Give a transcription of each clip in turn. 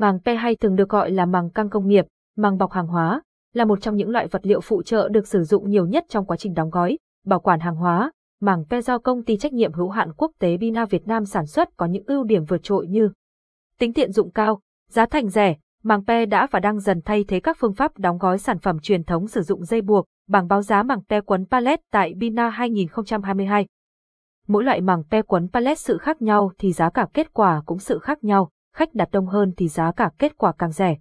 Màng pe hay thường được gọi là màng căng công nghiệp, màng bọc hàng hóa, là một trong những loại vật liệu phụ trợ được sử dụng nhiều nhất trong quá trình đóng gói, bảo quản hàng hóa. Màng pe do công ty trách nhiệm hữu hạn quốc tế Bina Việt Nam sản xuất có những ưu điểm vượt trội như tính tiện dụng cao, giá thành rẻ, màng pe đã và đang dần thay thế các phương pháp đóng gói sản phẩm truyền thống sử dụng dây buộc, bảng báo giá màng pe quấn pallet tại Bina 2022. Mỗi loại màng pe quấn pallet sự khác nhau thì giá cả kết quả cũng sự khác nhau, khách đặt đông hơn thì giá cả kết quả càng rẻ.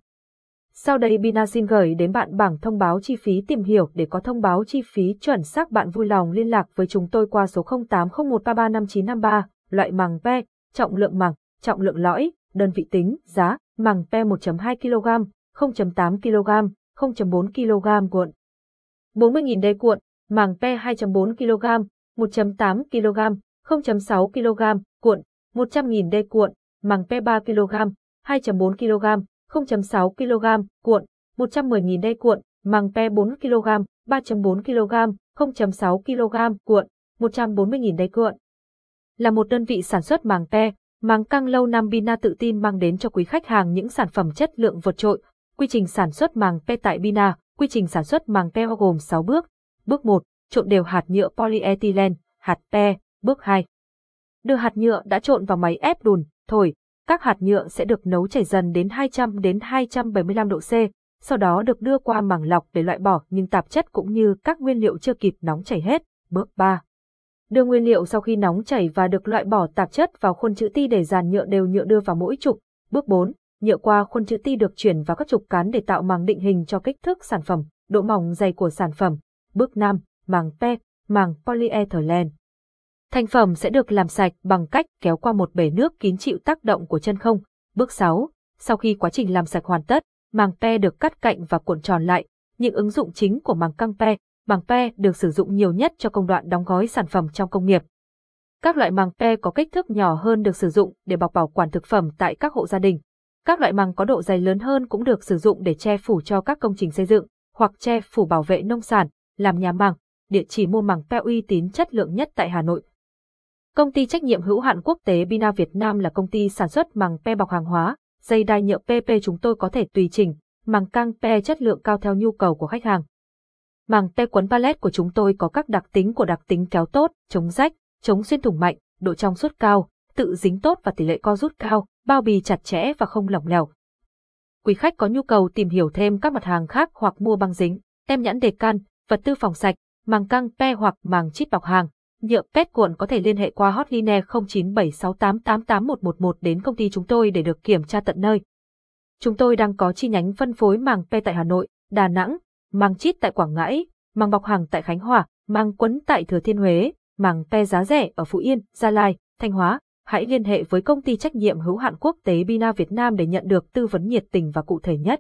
Sau đây Bina xin gửi đến bạn bảng thông báo chi phí tìm hiểu để có thông báo chi phí chuẩn xác bạn vui lòng liên lạc với chúng tôi qua số 0801335953, loại màng pe, trọng lượng màng, trọng lượng lõi, đơn vị tính, giá, màng pe 1.2 kg, 0.8 kg, 0.4 kg cuộn. 40.000 đê cuộn, màng pe 2.4 kg, 1.8 kg, 0.6 kg, cuộn, 100.000 đê cuộn, màng pe 3 kg, 2.4 kg, 0.6 kg, cuộn, 110.000 đê cuộn, màng pe 4 kg, 3.4 kg, 0.6 kg, cuộn, 140.000 đê cuộn. Là một đơn vị sản xuất màng pe, màng căng lâu năm Bina tự tin mang đến cho quý khách hàng những sản phẩm chất lượng vượt trội. Quy trình sản xuất màng pe tại Bina, quy trình sản xuất màng pe bao gồm 6 bước. Bước 1, trộn đều hạt nhựa polyethylene, hạt pe. Bước 2, đưa hạt nhựa đã trộn vào máy ép đùn, thổi, các hạt nhựa sẽ được nấu chảy dần đến 200 đến 275 độ C, sau đó được đưa qua màng lọc để loại bỏ những tạp chất cũng như các nguyên liệu chưa kịp nóng chảy hết. Bước 3. Đưa nguyên liệu sau khi nóng chảy và được loại bỏ tạp chất vào khuôn chữ ti để dàn nhựa đều nhựa đưa vào mỗi trục. Bước 4. Nhựa qua khuôn chữ ti được chuyển vào các trục cán để tạo màng định hình cho kích thước sản phẩm, độ mỏng dày của sản phẩm. Bước 5. Màng pe, màng polyethylene. Thành phẩm sẽ được làm sạch bằng cách kéo qua một bể nước kín chịu tác động của chân không. Bước 6. Sau khi quá trình làm sạch hoàn tất, màng pe được cắt cạnh và cuộn tròn lại. Những ứng dụng chính của màng căng pe, màng pe được sử dụng nhiều nhất cho công đoạn đóng gói sản phẩm trong công nghiệp. Các loại màng pe có kích thước nhỏ hơn được sử dụng để bọc bảo quản thực phẩm tại các hộ gia đình. Các loại màng có độ dày lớn hơn cũng được sử dụng để che phủ cho các công trình xây dựng, hoặc che phủ bảo vệ nông sản, làm nhà màng. Địa chỉ mua màng pe uy tín chất lượng nhất tại Hà Nội. Công ty trách nhiệm hữu hạn quốc tế Bina Việt Nam là công ty sản xuất màng pe bọc hàng hóa, dây đai nhựa PP chúng tôi có thể tùy chỉnh, màng căng pe chất lượng cao theo nhu cầu của khách hàng. Màng pe quấn pallet của chúng tôi có các đặc tính của đặc tính kéo tốt, chống rách, chống xuyên thủng mạnh, độ trong suốt cao, tự dính tốt và tỷ lệ co rút cao, bao bì chặt chẽ và không lỏng lẻo. Quý khách có nhu cầu tìm hiểu thêm các mặt hàng khác hoặc mua băng dính, tem nhãn đề can, vật tư phòng sạch, màng căng pe hoặc màng chít bọc hàng, nhựa pet cuộn có thể liên hệ qua hotline 0976888111 đến công ty chúng tôi để được kiểm tra tận nơi. Chúng tôi đang có chi nhánh phân phối màng pe tại Hà Nội, Đà Nẵng, màng chít tại Quảng Ngãi, màng bọc hàng tại Khánh Hòa, màng quấn tại Thừa Thiên Huế, màng pe giá rẻ ở Phú Yên, Gia Lai, Thanh Hóa. Hãy liên hệ với công ty trách nhiệm hữu hạn quốc tế Bina Việt Nam để nhận được tư vấn nhiệt tình và cụ thể nhất.